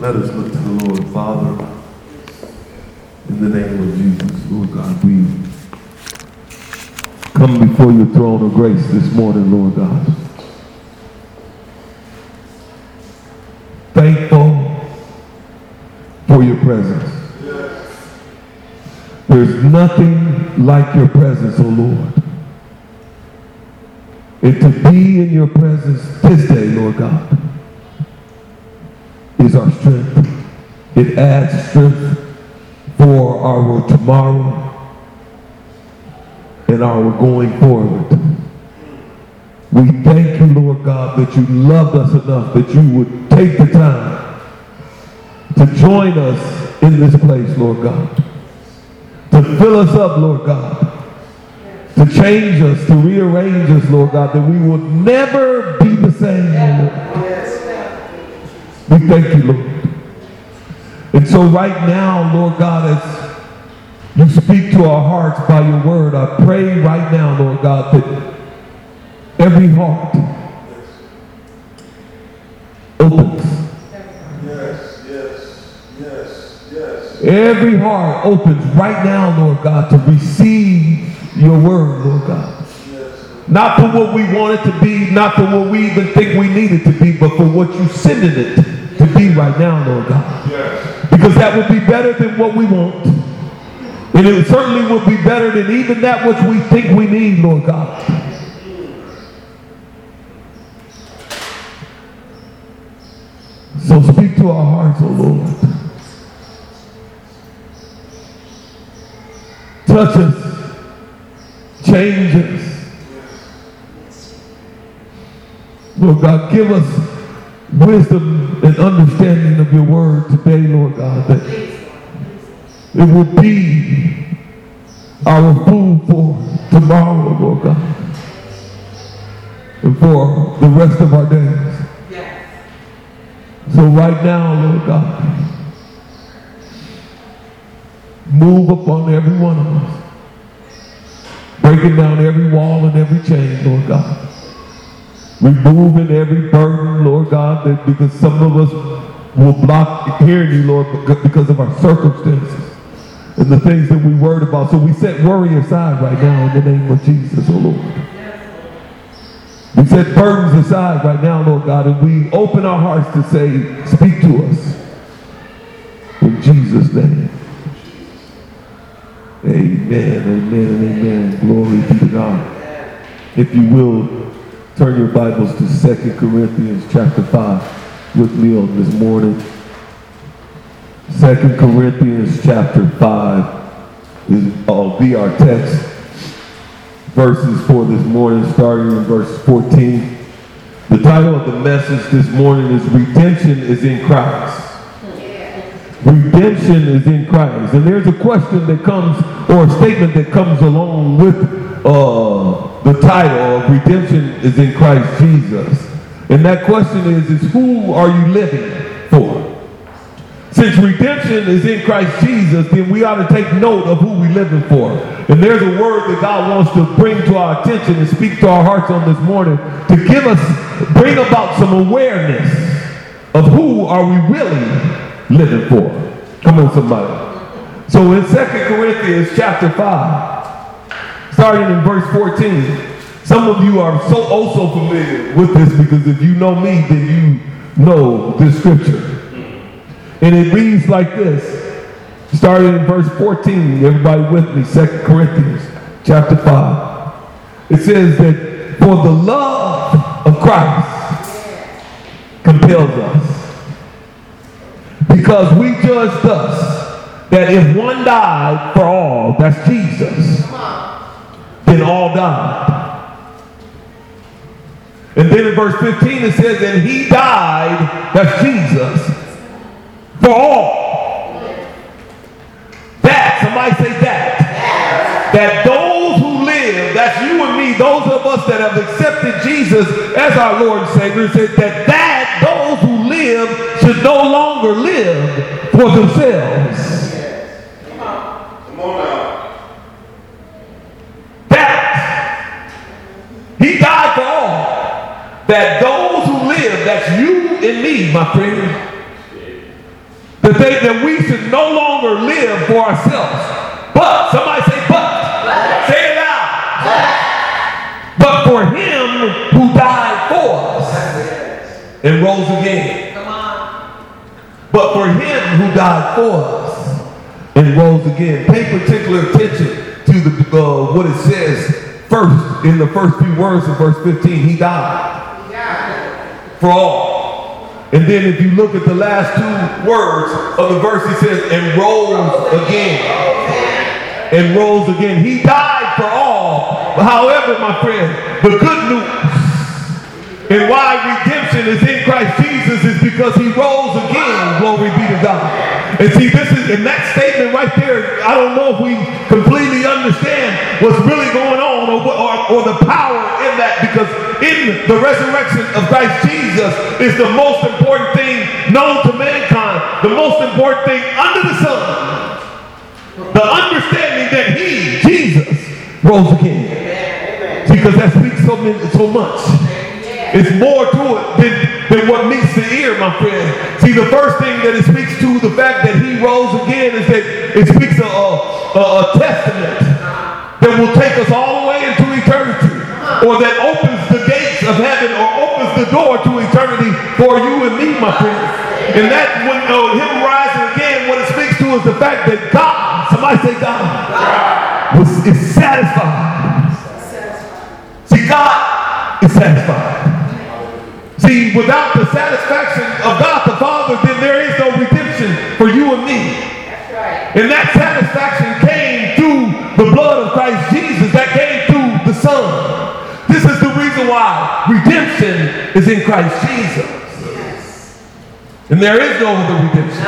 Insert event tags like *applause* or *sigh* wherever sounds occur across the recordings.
Let us look to the Lord. Father, in the name of Jesus, Lord God, we come before your throne of grace this morning, Lord God. Thankful for your presence. There's nothing like your presence, O oh Lord. And to be in your presence this day, Lord God, our strength. It adds strength for our tomorrow and our going forward. We thank you, Lord God, that you loved us enough that you would take the time to join us in this place, Lord God. To fill us up, Lord God. To change us, to rearrange us, Lord God, that we will never be the same, Lord. We thank you, Lord. And so right now, Lord God, as you speak to our hearts by your word, I pray right now, Lord God, that every heart opens. Yes, yes, yes, yes. Every heart opens right now, Lord God, to receive your word, Lord God. Not for what we want it to be, not for what we even think we need it to be, but for what you send it be right now, Lord God. Yes. Because that would be better than what we want. And it certainly would be better than even that which we think we need, Lord God. So speak to our hearts, O oh Lord. Touch us. Change us. Lord God, give us wisdom and understanding of your word today, Lord God, that it will be our food for tomorrow, Lord God, and for the rest of our days. So right now, Lord God, move upon every one of us, breaking down every wall and every chain, Lord God removing every burden, Lord God, that because some of us will block hearing you, Lord, because of our circumstances and the things that we worried about. So we set worry aside right now in the name of Jesus, oh Lord. We set burdens aside right now, Lord God, and we open our hearts to say, speak to us. In Jesus' name. Amen, amen, amen. Glory be to God. If you will, Turn your Bibles to 2 Corinthians chapter 5 with me on this morning. 2 Corinthians chapter 5 is, will be our text. Verses for this morning, starting in verse 14. The title of the message this morning is Redemption is in Christ. Redemption is in Christ. And there's a question that comes, or a statement that comes along with uh, the title of redemption is in Christ Jesus. And that question is, is who are you living for? Since redemption is in Christ Jesus, then we ought to take note of who we're living for. And there's a word that God wants to bring to our attention and speak to our hearts on this morning to give us, bring about some awareness of who are we really living for. Come on, somebody. So in 2 Corinthians chapter 5, starting in verse 14. Some of you are so oh, also familiar with this because if you know me, then you know this scripture. And it reads like this, starting in verse 14. Everybody with me, 2 Corinthians chapter 5. It says that for the love of Christ compels us. Because we judge thus that if one died for all, that's Jesus then all died. And then in verse 15 it says, and he died, that's Jesus, for all. That, somebody say that. That those who live, that's you and me, those of us that have accepted Jesus as our Lord and Savior, said that that those who live should no longer live for themselves. Come on. Come on now. He died for all. That those who live, that's you and me, my friend, That, they, that we should no longer live for ourselves. But, somebody say, but. Say it out. But for him who died for us and rose again. But for him who died for us and rose again. Pay particular attention to the uh, what it says first in the first few words of verse 15. He died for all. And then if you look at the last two words of the verse, he says, and rose again. And rose again. He died for all. However, my friend, the good news and why redemption is in Christ Jesus is because he rose again. Glory be to God. And see, this is in that statement right there. I don't know if we understand what's really going on or, or, or the power in that because in the resurrection of Christ Jesus is the most important thing known to mankind, the most important thing under the sun. The understanding that he, Jesus, rose again. Because that speaks so, many, so much. It's more to it than, than what meets the ear, my friend. See, the first thing that it speaks to, the fact that he rose again, is that it speaks a, a, a testament will take us all the way into eternity, or that opens the gates of heaven, or opens the door to eternity for you and me, my friends. And that, when uh, him rising again, what it speaks to is the fact that God, somebody say God, was, is satisfied. See, God is satisfied. See, without the satisfaction of God the Father, then there is no redemption for you and me. And that satisfaction came the blood of Christ Jesus, that came through the Son. This is the reason why redemption is in Christ Jesus. And there is no other redemption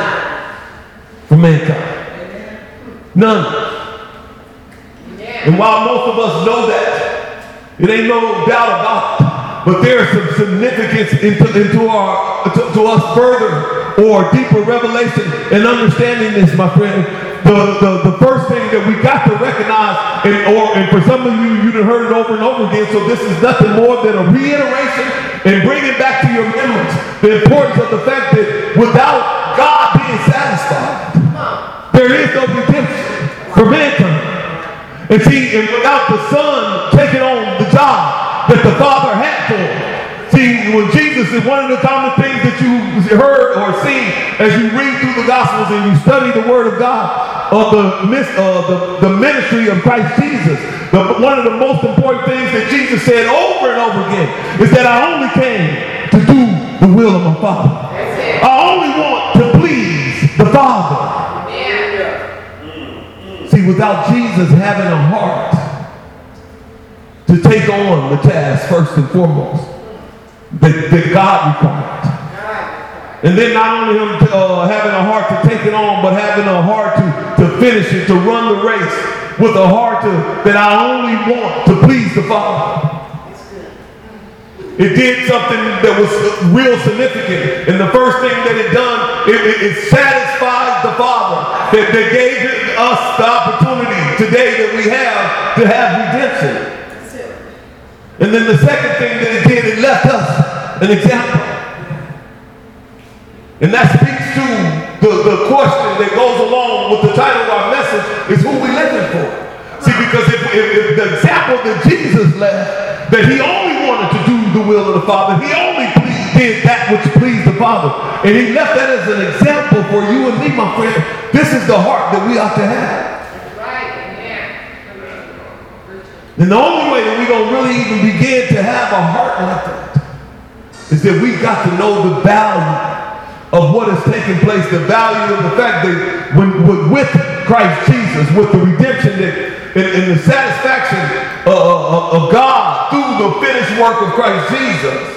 for mankind. None. And while most of us know that, it ain't no doubt about it. But there's some significance into, into our to, to, us further or deeper revelation and understanding this, my friend. The, the, the first thing that we got to recognize, and, or, and for some of you, you've heard it over and over again, so this is nothing more than a reiteration and bringing back to your memories the importance of the fact that without God being satisfied, there is no redemption for mankind. And see, and without the Son taking on the job, that the Father had for him. See, is one of the common things that you heard or seen as you read through the Gospels and you study the Word of God of the, uh, the, the ministry of Christ Jesus. The, one of the most important things that Jesus said over and over again is that I only came to do the will of my Father. I only want to please the Father. See, without Jesus having a heart to take on the task first and foremost that, that God required. And then not only him uh, having a heart to take it on, but having a heart to, to finish it, to run the race with a heart to, that I only want to please the Father. It did something that was real significant. And the first thing that it done, it, it, it satisfied the Father that, that gave us the opportunity today that we have to have redemption. And then the second thing that it did, it left us an example. And that speaks to the, the question that goes along with the title of our message is who we living for. See, because if, if, if the example that Jesus left, that he only wanted to do the will of the Father, he only did that which pleased the Father. And he left that as an example for you and me, my friend. This is the heart that we ought to have. And the only way that we're going to really even begin to have a heart like that is that we've got to know the value of what has taken place, the value of the fact that when, with Christ Jesus, with the redemption that, and, and the satisfaction uh, uh, of God through the finished work of Christ Jesus,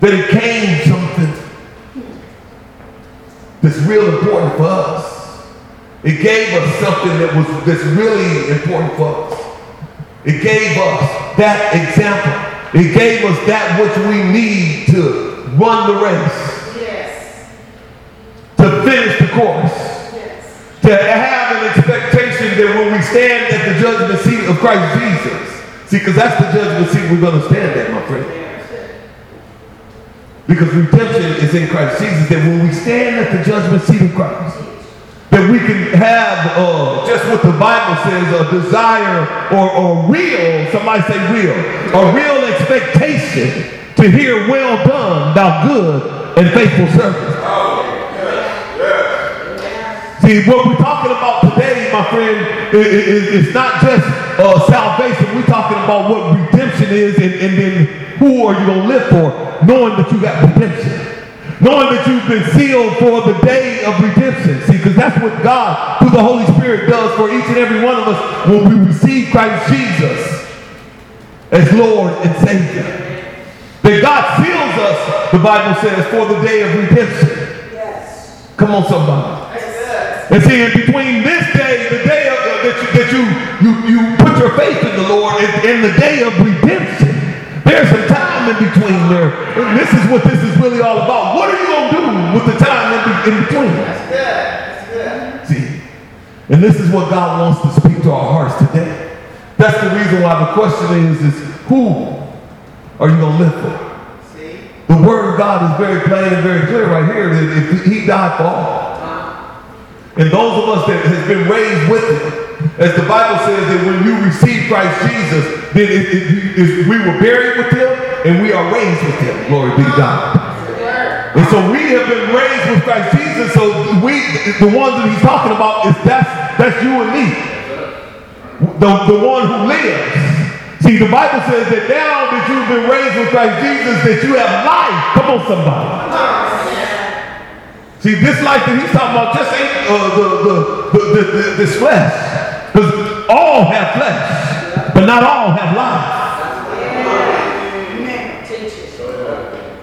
that it came something that's real important for us. It gave us something that was that's really important for us. It gave us that example. It gave us that which we need to run the race. Yes. To finish the course. Yes. To have an expectation that when we stand at the judgment seat of Christ Jesus, see, because that's the judgment seat we're going to stand at, my friend. because redemption is in Christ Jesus, that when we stand at the judgment seat of Christ, that we can have uh, just what the Bible says, a desire or, or real, somebody say real, a real expectation to hear well done, thou good and faithful servant. See, what we're talking about today, my friend, is, is not just uh, salvation. We're talking about what redemption is and, and then who are you going to live for, knowing that you got redemption. Knowing that you've been sealed for the day of redemption. See, because that's what God, through the Holy Spirit, does for each and every one of us when we receive Christ Jesus as Lord and Savior. That God seals us, the Bible says, for the day of redemption. Yes. Come on, somebody. Yes. And see, in between this day, the day of, uh, that, you, that you, you, you put your faith in the Lord, and, and the day of redemption, there's some time in between there. And this is what this is really all about. What are you going to do with the time in, in between? That's good. That's good. See, and this is what God wants to speak to our hearts today. That's the reason why the question is, is who are you going to live for? See? The word of God is very plain and very clear right here. That if he died for all. Uh-huh. And those of us that has been raised with him, as the Bible says that when you receive Christ Jesus, then it, we were buried with him and we are raised with him. Glory be to God. And so we have been raised with Christ Jesus. So we, the ones that he's talking about is that's that's you and me. The, the one who lives. See, the Bible says that now that you've been raised with Christ Jesus, that you have life. Come on, somebody. See, this life that he's talking about just ain't uh, the, the, the, the, this flesh. Because all have flesh, but not all have life.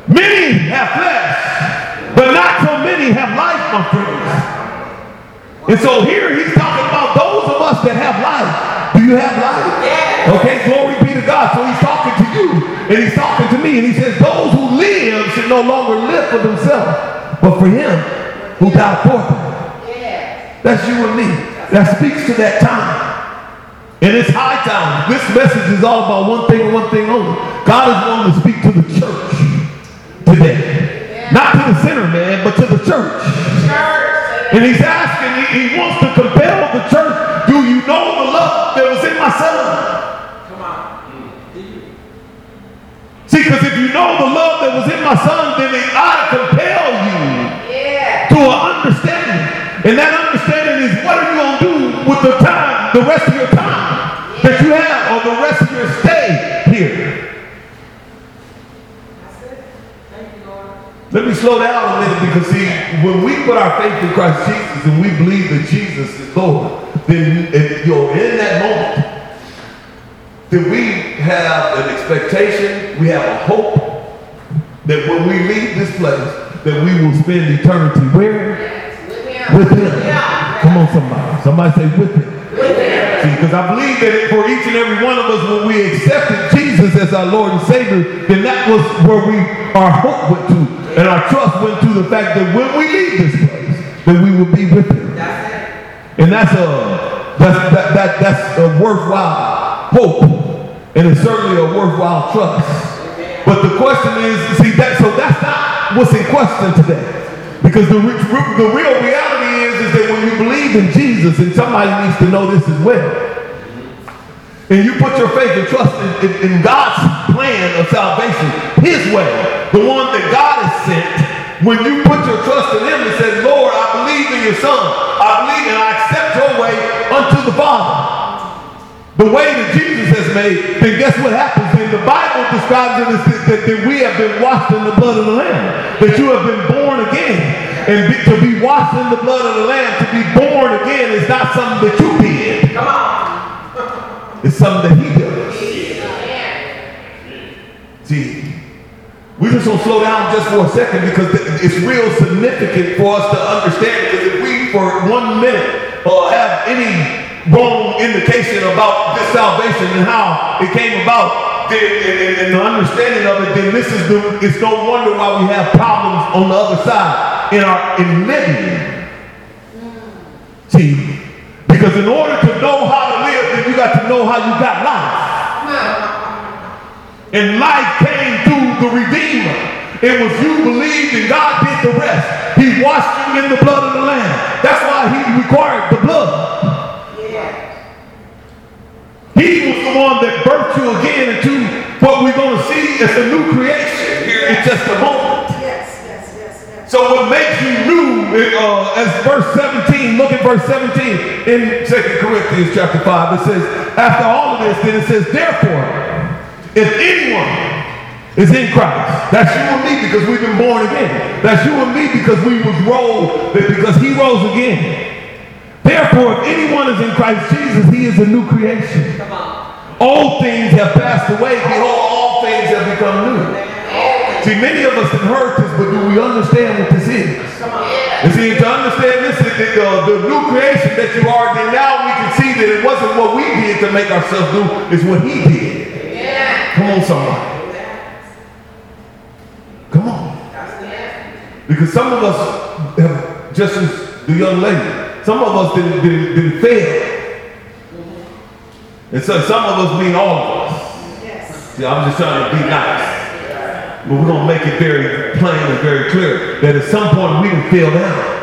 Many have flesh, but not so many have life, my friends. And so here he's talking about those of us that have life. Do you have life? Okay, glory be to God. So he's talking to you and he's talking to me and he says those who live should no longer live for themselves but for him who died for them. That's you and me. That speaks to that time. And it's high time. This message is all about one thing and one thing only. God is wanting to speak to the church today. Not to the sinner, man, but to the church. church. And he's asking, he, he wants to compel the church. Do you know the love that was in my son? Come on. See, because if you know the love that was in my son, then it ought to compel you to an understanding. And that understanding is what are you going to do with the time, the rest of your time that you have or the rest of your stay here. Let me slow down a minute because see, when we put our faith in Christ Jesus and we believe that Jesus is Lord, then if you're in that moment, then we have an expectation, we have a hope that when we leave this place, that we will spend eternity where? With him. Come on, somebody. Somebody say with him. Because I believe that for each and every one of us, when we accepted Jesus as our Lord and Savior, then that was where we our hope went to, and our trust went to the fact that when we leave this place, that we will be with Him. And that's a that's that, that that's a worthwhile hope, and it's certainly a worthwhile trust. But the question is, see that so that's not what's in question today. Because the, the real reality believe in Jesus, and somebody needs to know this as well, and you put your faith and trust in, in, in God's plan of salvation, his way, the one that God has sent, when you put your trust in him and say, Lord, I believe in your son, I believe and I accept your way unto the Father the way that Jesus has made, then guess what happens? Then the Bible describes it as that, that we have been washed in the blood of the Lamb, that you have been born again. And be, to be washed in the blood of the Lamb, to be born again is not something that you did. Come on. It's something that he does. See, we just gonna slow down just for a second because it's real significant for us to understand because if we for one minute uh, have any wrong indication about this salvation and how it came about, then, and, and, the understanding of it, then this is the, it's no wonder why we have problems on the other side in our in living. Hmm. See, because in order to know how to live, then you got to know how you got life. Hmm. And life came through the Redeemer. It was you believed and God did the rest. He washed you in the blood of the Lamb. That's why he required the blood. He was the one that birthed you again into what we're going to see as a new creation here in just a moment. Yes, yes, yes, yes. So what makes you new, uh, as verse 17, look at verse 17 in 2 Corinthians chapter 5. It says, after all of this, then it says, therefore, if anyone is in Christ, that's you and me because we've been born again. That's you and me because we was rolled, because he rose again. Therefore, if anyone is in Christ Jesus, he is a new creation. Come on. Old things have passed away. Behold, all things have become new. See, many of us have heard this, but do we understand what this is? And see, to understand this, the, uh, the new creation that you are, then now we can see that it wasn't what we did to make ourselves new, it's what he did. Come on, somebody. Come on. Because some of us have, just as the young lady, some of us didn't, didn't, didn't fail. And so some of us mean all of us. Yes. See, I'm just trying to be nice. But we're going to make it very plain and very clear that at some point we can feel down.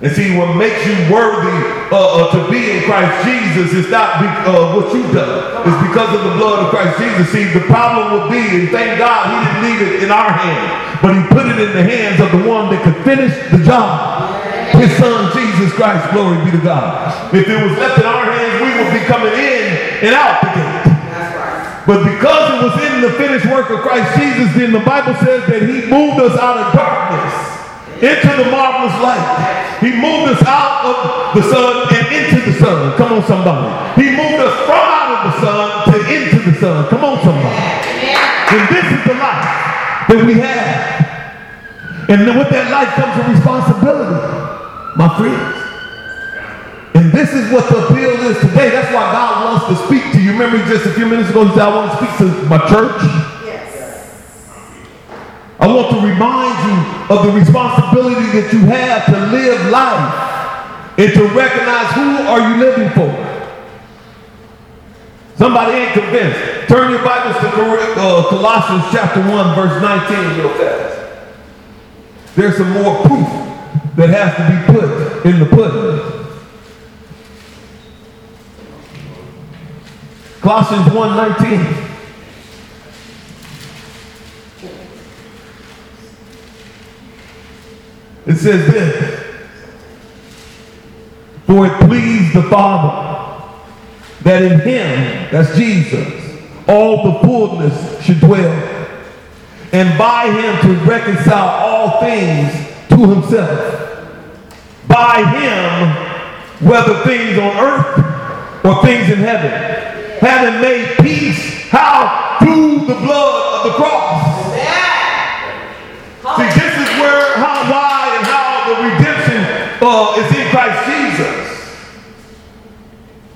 And see, what makes you worthy uh, uh, to be in Christ Jesus is not be, uh, what you've done. It's because of the blood of Christ Jesus. See, the problem would be, and thank God he didn't leave it in our hands, but he put it in the hands of the one that could finish the job. His son, Jesus Christ, glory be to God. If it was left in our hands, would be coming in and out the gate. That's right. But because it was in the finished work of Christ Jesus, then the Bible says that he moved us out of darkness into the marvelous light. He moved us out of the sun and into the sun. Come on, somebody. He moved us from out of the sun to into the sun. Come on, somebody. And this is the life that we have. And then with that life comes a responsibility, my friends. And this is what the appeal is today. Why God wants to speak to you. Remember just a few minutes ago, he said, I want to speak to my church. Yes. I want to remind you of the responsibility that you have to live life and to recognize who are you living for. Somebody ain't convinced. Turn your Bibles to uh, Colossians chapter 1, verse 19 real fast. There's some more proof that has to be put in the pudding. Colossians 1:19. It says this. For it pleased the Father that in him, that's Jesus, all the fullness should dwell, and by him to reconcile all things to himself. By him, whether things on earth or things in heaven, having made peace, how? Through the blood of the cross. See, this is where, how, why, and how the redemption uh, is in Christ Jesus.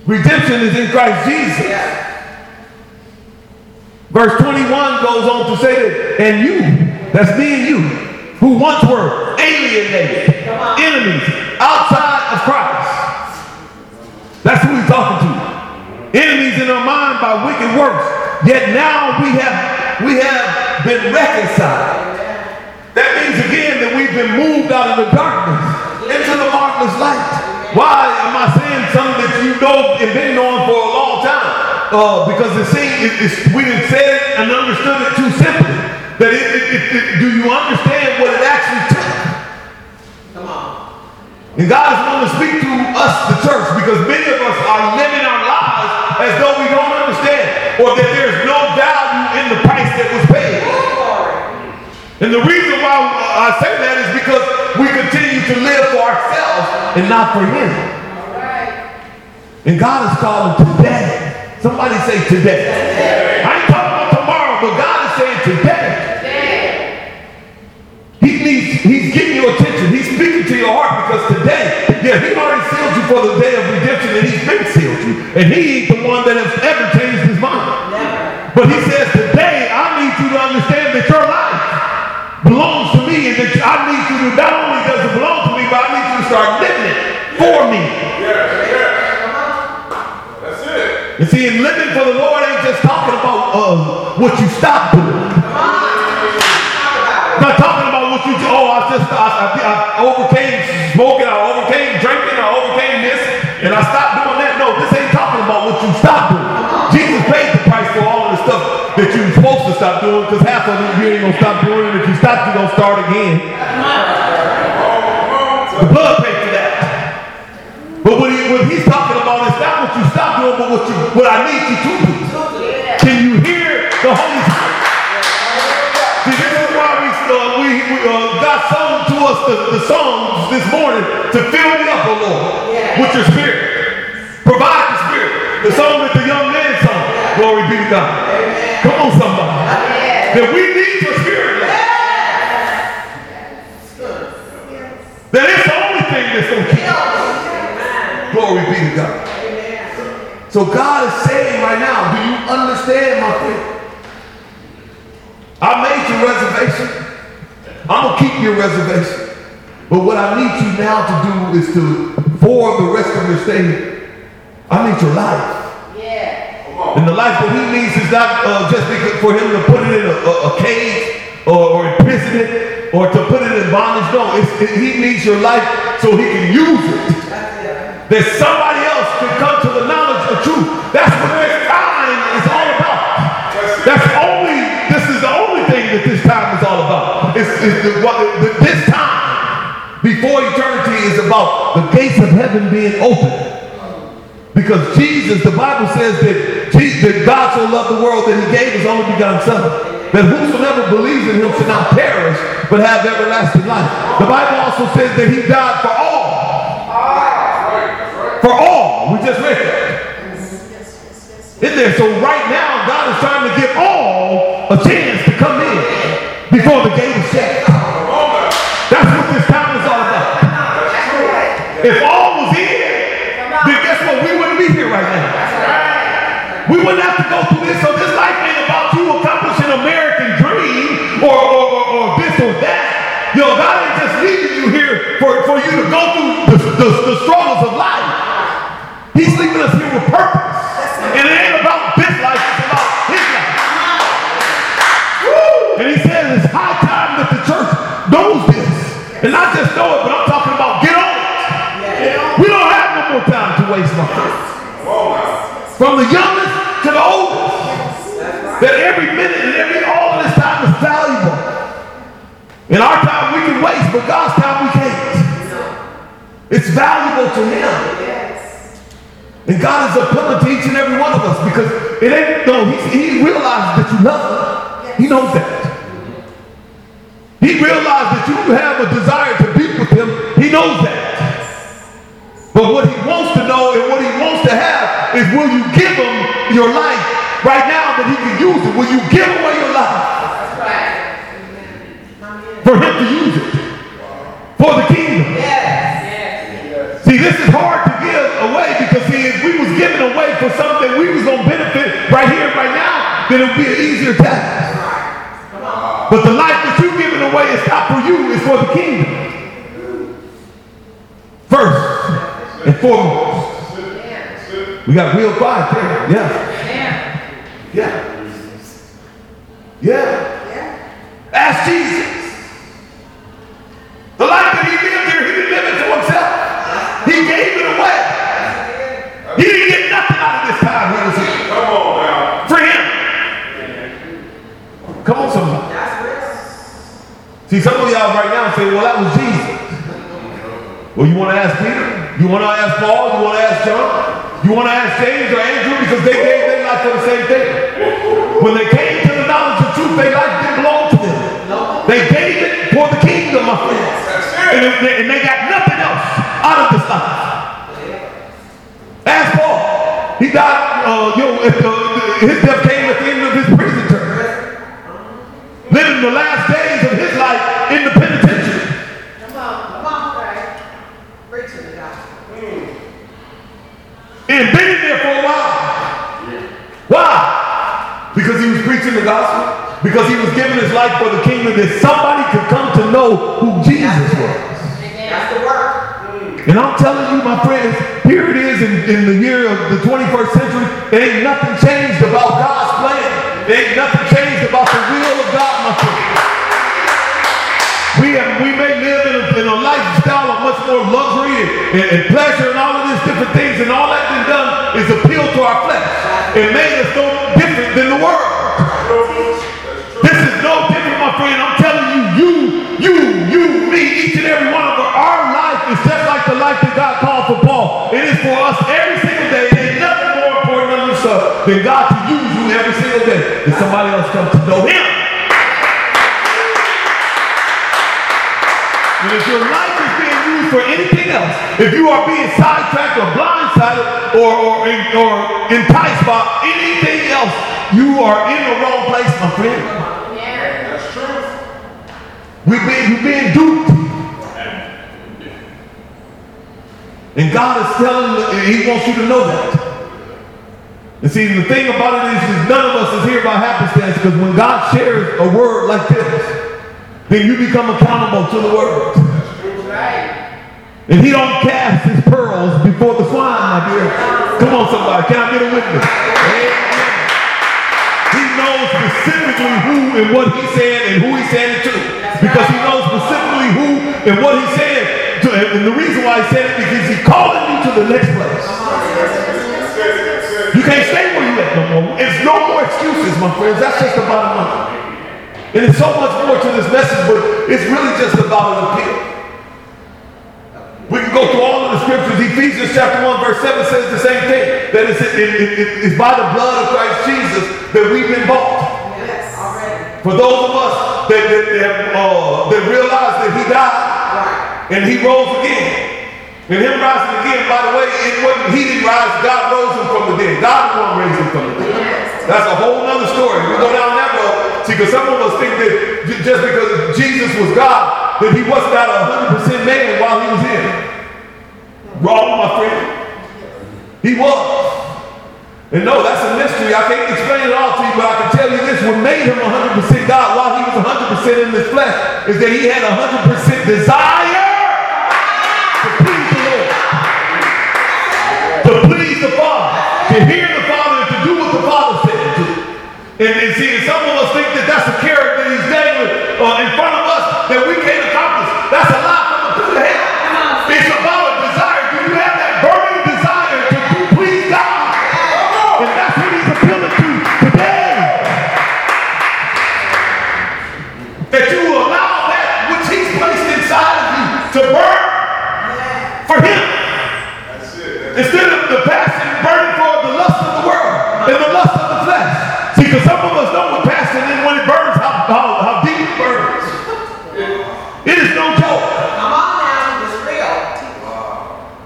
Redemption is in Christ Jesus. Verse 21 goes on to say that, and you, that's me and you, who once were alienated, enemies, outside of Christ. That's who he's talking to. Our mind by wicked works. Yet now we have we have been reconciled. That means again that we've been moved out of the darkness into the marvelous light. Why am I saying something that you know and been knowing for a long time? Uh, because it seems it, it's, we didn't say it and understood it too simply. That it, it, it, do you understand what it actually took? Come on. And God is going to speak to us, the church, because many of us are living our as though we don't understand or that there's no value in the price that was paid. And the reason why I say that is because we continue to live for ourselves and not for Him. And God is calling today. Somebody say today. I ain't talking about tomorrow, but God is saying today. He needs, he's getting your attention. He's speaking to your heart because today, yeah, he already sealed you for the day of redemption and he's been sealed you. And he one that has ever changed his mind. But he says, today, I need you to understand that your life belongs to me and that I need you to, not only does it belong to me, but I need you to start living it for me. Yes, yes. That's it. And see, and living for the Lord ain't just talking about uh, what you stop doing. Not talking about what you, oh, I just I, I, I overcame doing, because half of it you ain't gonna stop doing, and if you stop, you're gonna start again. The blood paid for that. But what, he, what he's talking about is not what you stop doing, but what you what I need you to do. Can you hear the Holy Spirit? See, this is why we, uh, we, we uh, God sung to us the, the songs this morning to fill me up, oh Lord, with your spirit. Provide the spirit. The song that the young man sung. Glory be to God. That we need your spirit. Lord. That it's the only thing that's going to keep us. Glory be to God. So God is saying right now, do you understand my friend? I made your reservation. I'm gonna keep your reservation. But what I need you now to do is to, for the rest of your stay, I need your life. And the life that he needs is not uh, just for him to put it in a, a, a cage or, or imprison it or to put it in bondage. No, it, he needs your life so he can use it. That somebody else can come to the knowledge of truth. That's what this time is all about. That's only, this is the only thing that this time is all about. It's, it's the, the, this time before eternity is about the gates of heaven being open. Because Jesus, the Bible says that, that God so loved the world that he gave his only begotten son. That whosoever believes in him should not perish, but have everlasting life. The Bible also says that he died for all. For all. We just read that. In there. So right now, God is trying to give all a chance to come in before the gate is shut. That's what this time is all about. If all was in, then guess what? We wouldn't be here right now. We wouldn't have to go through this. So this life ain't about you accomplishing American dream or, or, or, or this or that. Yo, God ain't just leaving you here for, for you to go through the, the, the struggles of life. Valuable to him. And God is appealing to each and every one of us because it ain't, no, he, he realizes that you love him. He knows that. He realized that you have a desire to be with him. He knows that. But what he wants to know and what he wants to have is will you give him your life right now that he can use it? Will you give away your life for him to use it? For the kingdom. See, this is hard to give away because see, if we was giving away for something we was gonna benefit right here, right now, then it would be an easier task. But the life that you're giving away is not for you, it's for the kingdom. First and foremost. We got real quiet there. Yeah. Yeah. Yeah. Ask Jesus. The life that he didn't live it to himself. He gave it away. He didn't get nothing out of this time he was here. Come on now. For him. Come on, somebody. See, some of y'all right now say, well, that was Jesus. Well, you want to ask Peter? You want to ask Paul? You want to ask John? You want to ask James or Andrew? Because they gave their life for the same thing. When they came to the knowledge of truth, their life didn't belong to them. They gave it for the kingdom, friends. And they, and they got nothing else out of this life. Ask Paul. He died, uh, you know, his death came at the end of his prison term. Living the last days of his life in the penitentiary. Come on, come on, right? Preaching the gospel. And been in there for a while. Why? Because he was preaching the gospel. Because he was giving his life for the kingdom that somebody could come to know who Jesus was. That's the work. And I'm telling you, my friends, here it is in, in the year of the 21st century. There ain't nothing changed about God's plan. There ain't nothing changed about the will of God, my friends. We, have, we may live in a, in a lifestyle of much more luxury and, and, and pleasure and all of these different things, and all that's been done is appeal to our flesh. and made us no different than the world. Friend. I'm telling you, you, you, you, me, each and every one of us, our life is just like the life that God called for Paul. It is for us every single day. Ain't nothing more important than yourself than God to use you every single day. That somebody else comes to know Him. And if your life is being used for anything else, if you are being sidetracked or blindsided or, or, or enticed by anything else, you are in the wrong place, my friend. We've been, you're being duped. And God is telling He wants you to know that. And see, the thing about it is, is none of us is here by happenstance because when God shares a word like this, then you become accountable to the word. And he don't cast his pearls before the swine, my dear. Come on, somebody. Can I get a witness? Specifically who and what he said and who he said it to. Because he knows specifically who and what he said To, and the reason why he said it because he's calling you to the next place. You can't stay where you at no more. It's no more excuses, my friends. That's just the bottom line. And it's so much more to this message, but it's really just about an appeal. We can go through all of the scriptures. Ephesians chapter 1, verse 7 says the same thing. That it's, it, it, it, it's by the blood of Christ Jesus that we've been bought. For those of us that, that, that, uh, that realize that he died Right. and he rose again. And him rising again, by the way, it wasn't he didn't rise, God rose him from the dead. God is the one raised him from the dead. That's a whole nother story. We go down that road. See, because some of us think that just because Jesus was God, that he was not a 100% man while he was here. Wrong, my friend. He was. And no, that's a mystery. I can't explain it all to you, but I can tell you this. What made him 100% God while he was 100% in this flesh is that he had 100% desire to please the Lord. To please the Father. To hear the Father and to do what the Father said to do. And, and see, some of us think that that's a character he's dangling uh, in front of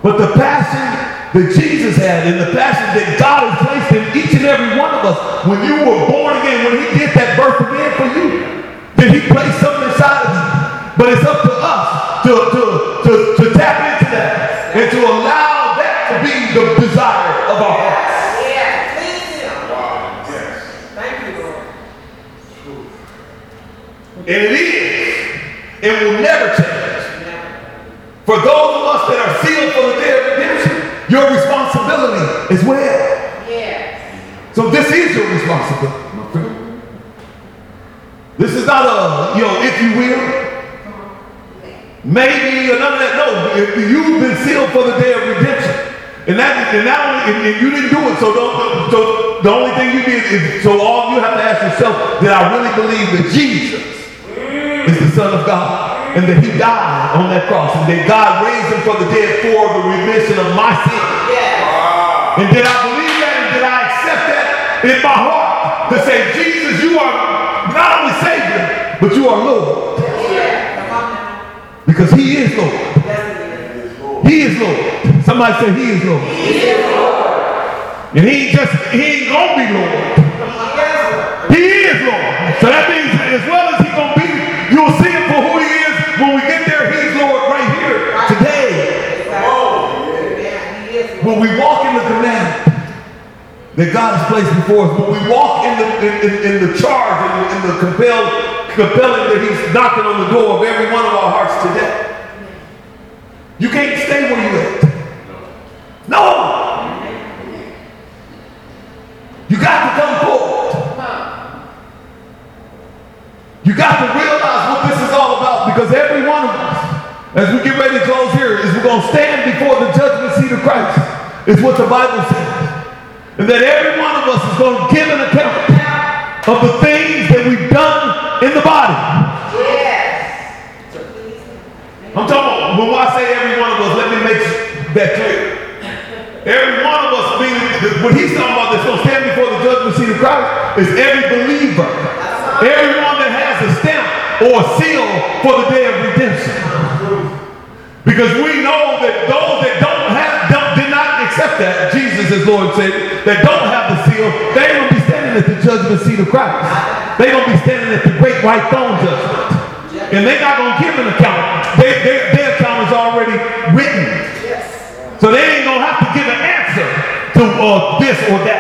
But the passion that Jesus had and the passion that God has placed in each and every one of us, when you were born again, when He did that birth again for you, then He placed something inside of you. But it's up to us to, to, to, to tap into that and to allow that to be the desire of our hearts. Yeah, please. Wow. Yes. Thank you, Lord. And it is, It will never change. For those us that are sealed for the day of redemption, your responsibility as well. Yes. So this is your responsibility, my friend. This is not a, you know, if you will, maybe or none of that. No, if you've been sealed for the day of redemption. And that, and that only, and, and you didn't do it. So, don't, so the only thing you did is, so all you have to ask yourself, did I really believe that Jesus is the Son of God, and that He died on that cross, and that God raised Him from the dead for the remission of my sins? Yes. And did I believe that and did I accept that in my heart to say, Jesus, you are not only Savior, but you are Lord. Yeah. Come on now. Because He is Lord. Yes, it is. He is Lord. Somebody say He is Lord. He is Lord. And He just, He ain't gonna be Lord. Lord. He is Lord. So that means as well as He gonna be, you'll see Him for who He is when we get there. He's Lord right here today. Exactly. Yeah, he is Lord. When we walk in the commandment that God has placed before us, when we walk in the in, in, in the charge and in, the compelled compelling that He's knocking on the door of every one of our hearts today. You can't stay where you at. No. You got to come forward. You got to realize what this is all about because every one of us, as we get ready to close here is we're going to stand before the judgment seat of Christ, is what the Bible says. And that every one of us is going to give an account of the things that we've done in the body. Yes. I'm talking about, when I say every one of us, let me make that clear. Every one of us, meaning, what he's talking about that's going to stand before the judgment seat of Christ is every believer. Everyone that has a stamp or a seal for the day of redemption. Because we know that those that don't have, don't, did not accept that, Jesus as Lord said, that don't have the seal, they ain't gonna be standing at the judgment seat of Christ. They gonna be standing at the great white throne judgment. And they not gonna give an account. They, their, their account is already written. So they ain't gonna have to give an answer to uh, this or that.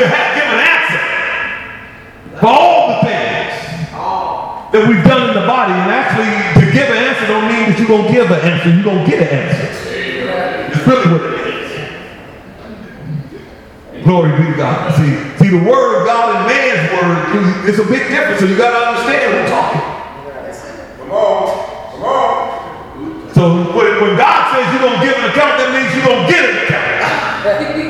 To have, give an answer for all the things that we've done in the body. And actually, to give an answer don't mean that you're gonna give an answer, you're gonna get an answer. It's really what it is. Glory be to God. See, see the word of God and man's word, it's a big difference. So you gotta understand what we're talking. Come on. Come on. So when, when God says you're gonna give an account, that means you're gonna get an account. *laughs*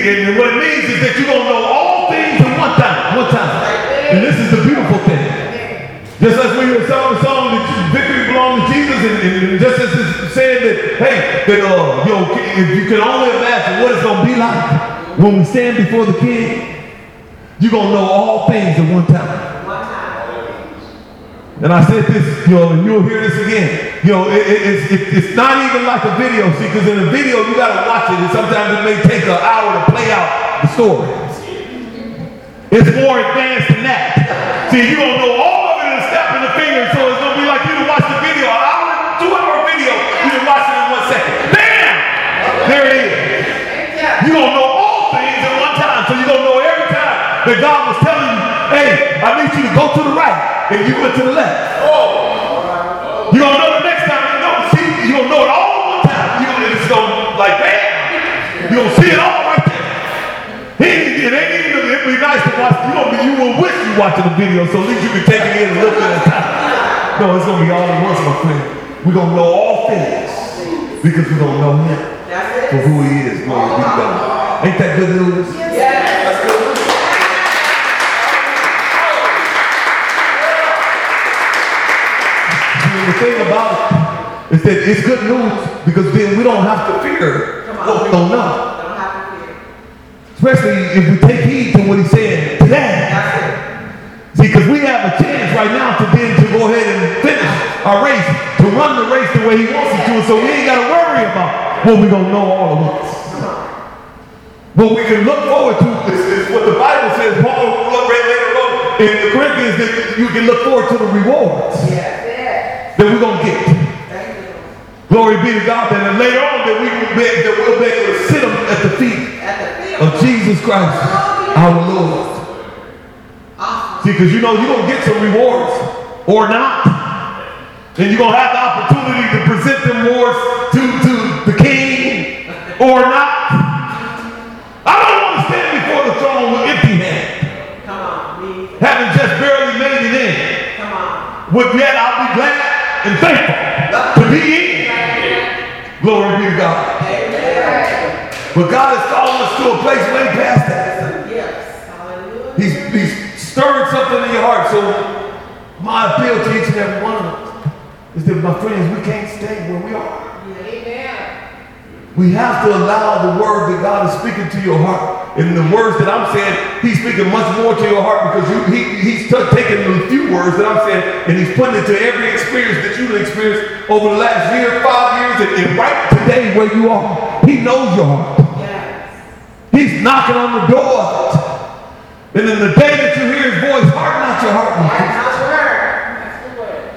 And what it means is that you're gonna know all things at one time, one time. And this is the beautiful thing. Just as we were sung the song that victory belongs to Jesus, and, and just as it's saying that, hey, that uh, know, if you can only imagine what it's gonna be like when we stand before the King, you're gonna know all things at one time. And I said this, you know, you'll hear this again. You know, it, it, it's, it, it's not even like a video, see, because in a video you gotta watch it, and sometimes it may take an hour to play out the story. It's more advanced than that. See, you don't know all of it in a snap of the finger, so it's gonna be like you to watch the video, an hour, two hour video, you can watch it in one second. Bam! There it is. You don't know all things at one time, so you don't know every time that God was telling I need you to go to the right, and you went to the left. Oh. You don't know the next time, you know, see, you don't know it all one time. You don't, it's gonna, like, bam! You don't see it all right there. He, it ain't even, it'd be nice to watch, you don't, you will wish you watching the video, so at least you can take it in a bit at a time. No, it's gonna be all at once, my friend. We're gonna know all things, because we're gonna know him for who he is. Glory be God. Ain't that good news? Yes. It is that it's good news because then we don't have to fear what we don't know. Don't have to fear. Especially if we take heed to what he's saying today. See, because we have a chance right now to then to go ahead and finish our race, to run the race the way he wants us to, so we ain't got to worry about what we're going to know all of us. What we can look forward to is, is what the Bible says, Paul wrote right later on in the Corinthians, that you can look forward to the rewards Yes. that we're going to get. Glory be to God. And then later on that we will be, that we'll be able to sit at the feet At the field. of Jesus Christ, our Lord. See, because you know you're gonna get some rewards or not. And you're gonna have the opportunity to present them rewards to, to the king or not. I don't want to stand before the throne with empty hands, Come on, me. having just barely made it in. Come on. But yet I'll be glad and thankful to be in. Glory be to God. Amen. But God has called us to a place way past that. Yes. Hallelujah. He's, he's stirring something in your heart. So my appeal to each and every one of us is that my friends, we can't stay where we are. We have to allow the word that God is speaking to your heart. And the words that I'm saying, he's speaking much more to your heart because you, he, he's taking the few words that I'm saying and he's putting it to every experience that you've experienced over the last year, five years, and, and right today where you are. He knows your heart. Yes. He's knocking on the door. And in the day that you hear his voice, harden not your heart. That's the word. That's the word.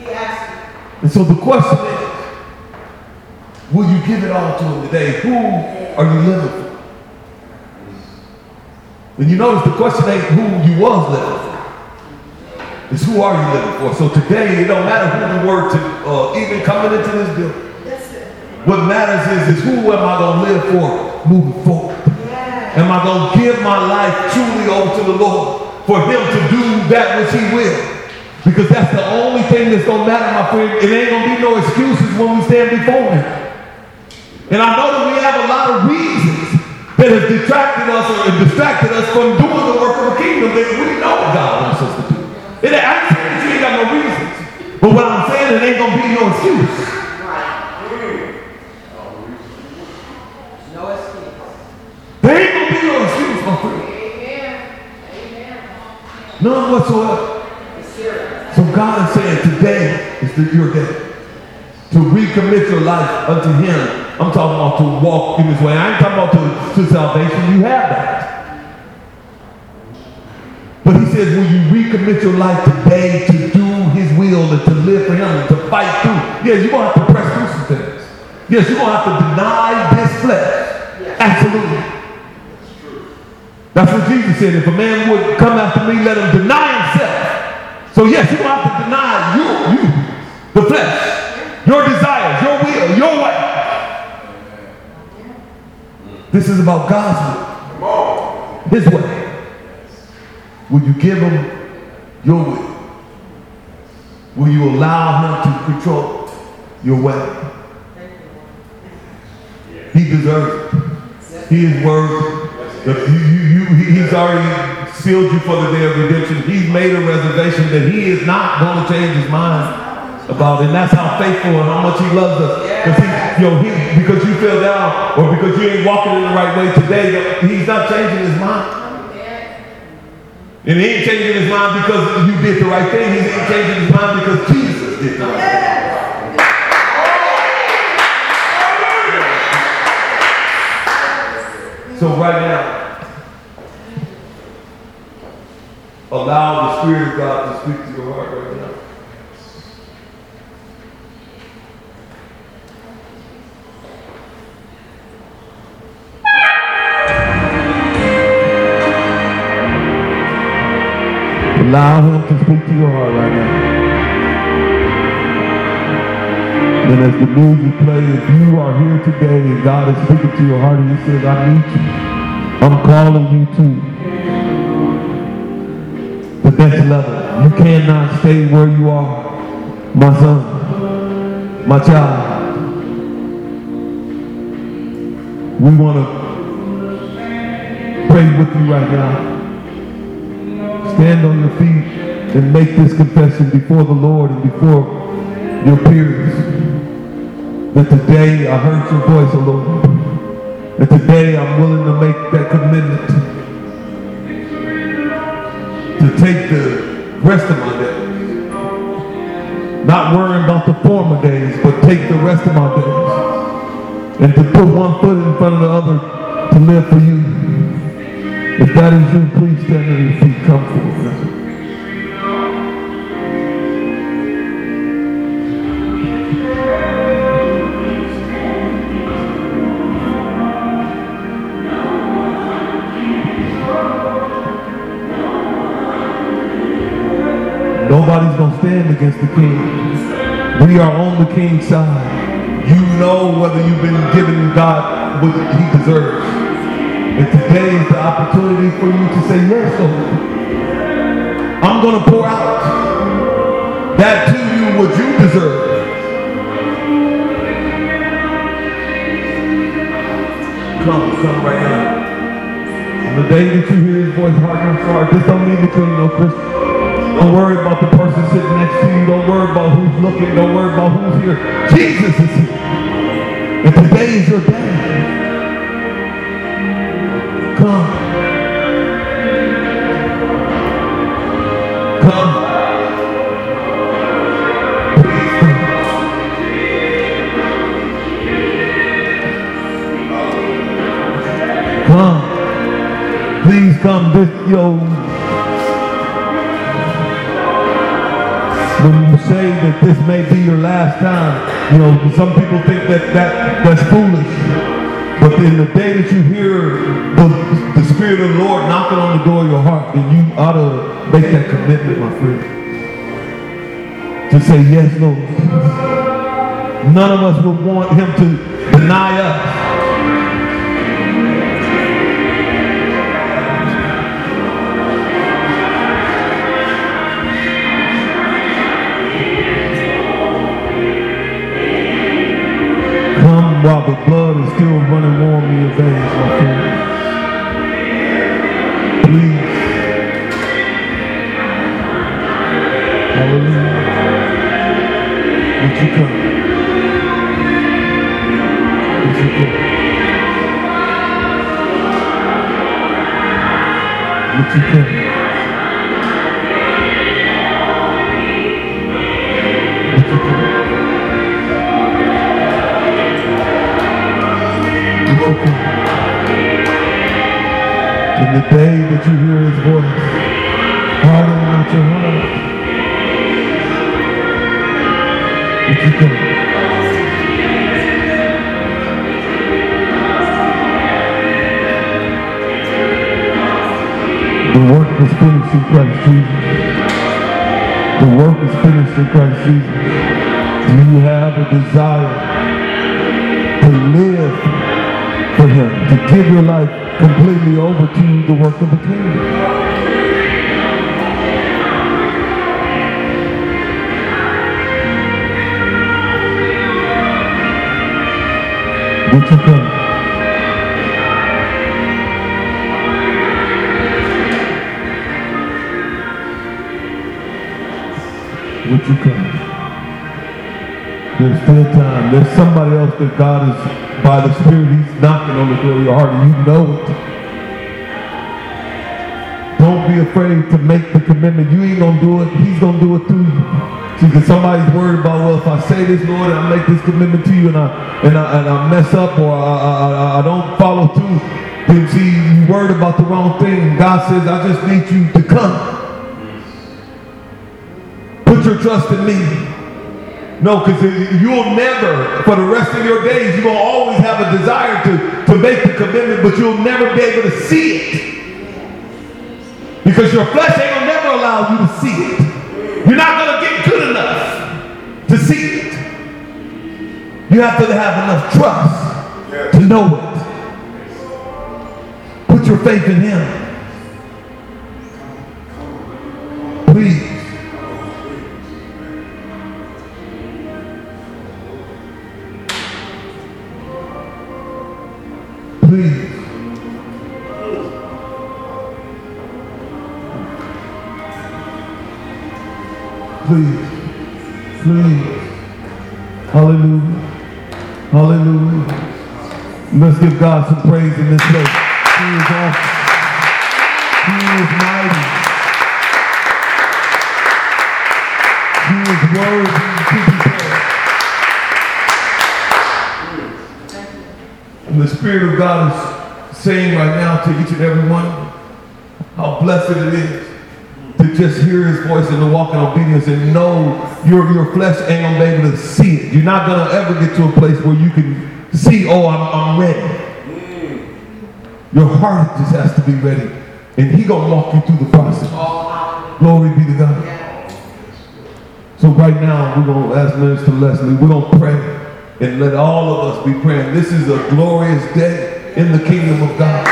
He asked you. And so the question is, will you give it all to him today? Who are you living for? And you notice the question ain't who you was living for. It's who are you living for. So today, it don't matter who you were to uh, even coming into this building. What matters is, is who am I going to live for moving forward? Am I going to give my life truly over to the Lord for him to do that which he will? Because that's the only thing that's going to matter, my friend. It ain't going to be no excuses when we stand before him. And I know that we have a lot of reasons that have detracted us or distracted us from doing the work of the kingdom that we know God wants us to do. It, ain't that you ain't got no reasons. But what I'm saying, it ain't going to be no excuse. No excuse. There ain't going to be no excuse, my friend. Amen. Amen. None whatsoever. So God is saying today is the, your day to recommit your life unto Him. I'm talking about to walk in this way. I ain't talking about to, to salvation. You have that. But He says, will you recommit your life today to do His will and to live for Him and to fight through? Yes, you're going to have to press through some things. Yes, you're going to have to deny this flesh. Absolutely. That's what Jesus said. If a man would come after me, let him deny himself. So yes, you're going to have to deny you, you, the flesh, your desires, your will, your way. This is about God's will, His way. Will you give him your will? Will you allow him to control your way? He deserves it. He is worthy. You- you- you- he- he's already sealed you for the day of redemption. He's made a reservation that he is not going to change his mind about it. And that's how faithful and how much he loves us. Because he, you know, he, because you fell down or because you ain't walking in the right way today, he's not changing his mind. And he ain't changing his mind because you did the right thing. He's changing his mind because Jesus did the right thing. So right now, allow the Spirit of God to speak to your heart right now. The music plays, if you are here today and God is speaking to your heart and he says, I need you. I'm calling you to the next level. You cannot stay where you are, my son, my child. We want to pray with you right now. Stand on your feet and make this confession before the Lord and before your peers. That today I heard your voice, O Lord. That today I'm willing to make that commitment to take the rest of my days. Not worrying about the former days, but take the rest of my days. And to put one foot in front of the other to live for you. If that is you, please stand on your feet. Come forward. Nobody's going to stand against the king. We are on the king's side. You know whether you've been given God what he deserves. And today is the opportunity for you to say, yes, Lord. I'm going to pour out that to you what you deserve. Come, come right now. On the day that you hear his voice, harden your heart. This don't mean that you ain't no Christian. Don't worry about the person sitting next to you. Don't worry about who's looking. Don't worry about who's here. Jesus is here. And today is your day. Come. Come. Come. Please come. This, yo, when you say that this may be your last time, you know, some people think that, that that's foolish. But in the day that you hear the, the Spirit of the Lord knocking on the door of your heart, then you ought to make that commitment, my friend. To say, yes, Lord. None of us would want him to deny us. While the blood is still running warm in your veins, my friend. Please. Hallelujah. Would you come? Would you come? Would you come? Day that you hear his voice, harden not your heart. Would you come? The work is finished in Christ Jesus. The work is finished in Christ Jesus. Do you have a desire to live for him, to give your life completely overcame the work of the kingdom? Would you come? Would you come? There's still time. There's somebody else that God is, by the Spirit, He's knocking on the door of your heart and you know it. Don't be afraid to make the commitment. You ain't gonna do it. He's gonna do it through you. See, because somebody's worried about, well, if I say this, Lord, and I make this commitment to you, and I and I, and I mess up or I, I, I, I don't follow through, then see, you worried about the wrong thing. God says, I just need you to come. Put your trust in me. No, because you'll never, for the rest of your days, you're going to always have a desire to, to make the commitment, but you'll never be able to see it. Because your flesh ain't going to never allow you to see it. You're not going to get good enough to see it. You have to have enough trust to know it. Put your faith in Him. Please. Hallelujah. Hallelujah. Let's give God some praise in this place. He is awesome. He is mighty. He is worthy to be praised. And the Spirit of God is saying right now to each and every one how blessed it is to just hear his voice and to walk in obedience and know your, your flesh ain't gonna be able to see it. You're not gonna ever get to a place where you can see, oh, I'm, I'm ready. Your heart just has to be ready. And he gonna walk you through the process. Glory be to God. So right now, we're gonna ask Minister Leslie, we're gonna pray and let all of us be praying. This is a glorious day in the kingdom of God.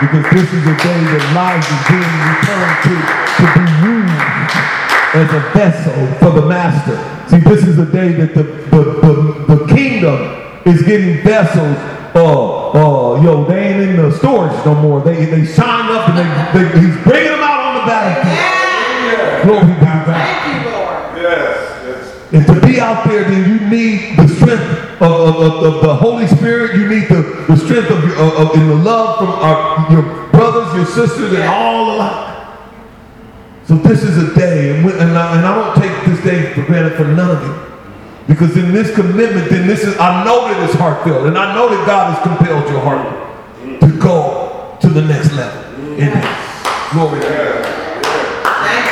Because this is a day that lives is being returned to, to be used as a vessel for the master. See, this is a day that the, the, the, the kingdom is getting vessels. Uh, uh, yo, they ain't in the storage no more. They, they shine up and they, they, he's bringing them out on the battlefield. Glory be to God. Thank you, Lord. Yes, yes. And to be out there, then you need the strength of, of, of, of the Holy Spirit. You need the, the strength of, of, of in the love from our, your brothers, your sisters, and all alike. So this is a day, and, we, and, I, and I don't take this day for granted for none of you. Because in this commitment, then this is, I know that it's heartfelt, and I know that God has compelled your heart to go to the next level. In it. Glory to God. Thank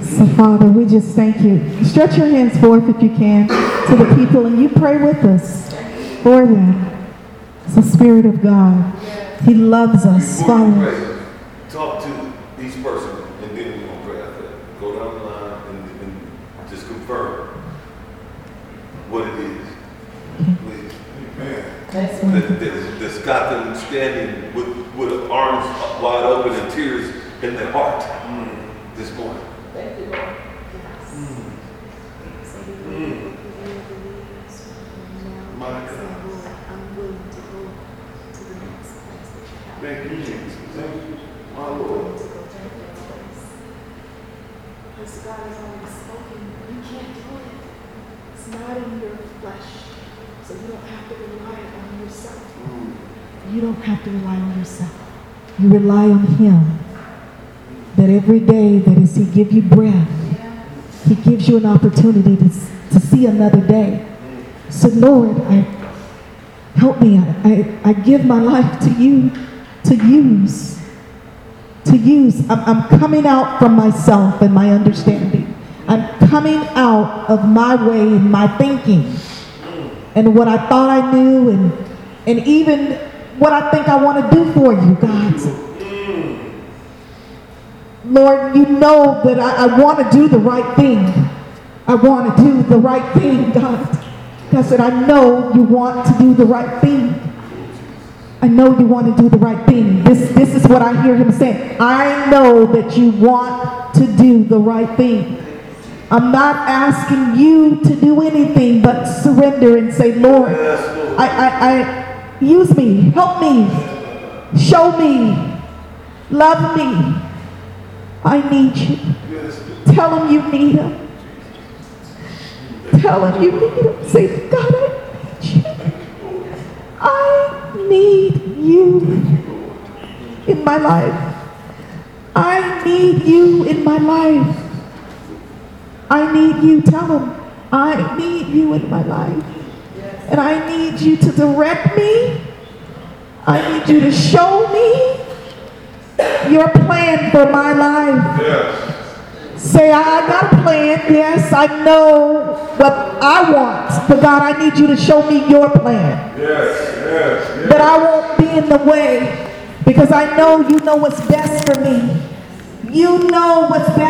you, So, Father, we just thank you. Stretch your hands forth if you can to the people and you pray with us for them. It's the Spirit of God. He loves us, Father. pray, talk to each person, and then we're gonna pray after that. Go down the line and, and just confirm what it is. Please. That, that, that's got them standing with, with arms wide open and tears in their heart mm. this morning. Thank you, Lord. Mm. Mm. My God. I'm willing to go to the next place that you have. Thank you, Jesus. Thank you, my Lord. willing to go to the next place. Because God has already spoken. You can't do it. It's not in your flesh. So you don't have to rely on yourself. You don't have to rely on yourself. You rely on Him. That every day that as He give you breath, He gives you an opportunity to, to see another day. So Lord, I help me. I, I, I give my life to you to use. To use. I'm, I'm coming out from myself and my understanding. I'm coming out of my way and my thinking and what I thought I knew and and even what I think I want to do for you, God. Lord, you know that I, I want to do the right thing. I want to do the right thing, God. God said, I know you want to do the right thing. I know you want to do the right thing. This, this is what I hear him saying. I know that you want to do the right thing. I'm not asking you to do anything but surrender and say, Lord, Lord. I, I, I, use me, help me, show me, love me. I need you. Tell him you need him. Tell him you need him. Say, God, I need you. I need you in my life. I need you in my life. I need you. Tell him, I need you in my life. And I need you to direct me. I need you to show me your plan for my life. Yes. Say, I got a plan. Yes, I know what I want. But God, I need you to show me your plan. Yes, yes, That I won't be in the way because I know you know what's best for me. You know what's best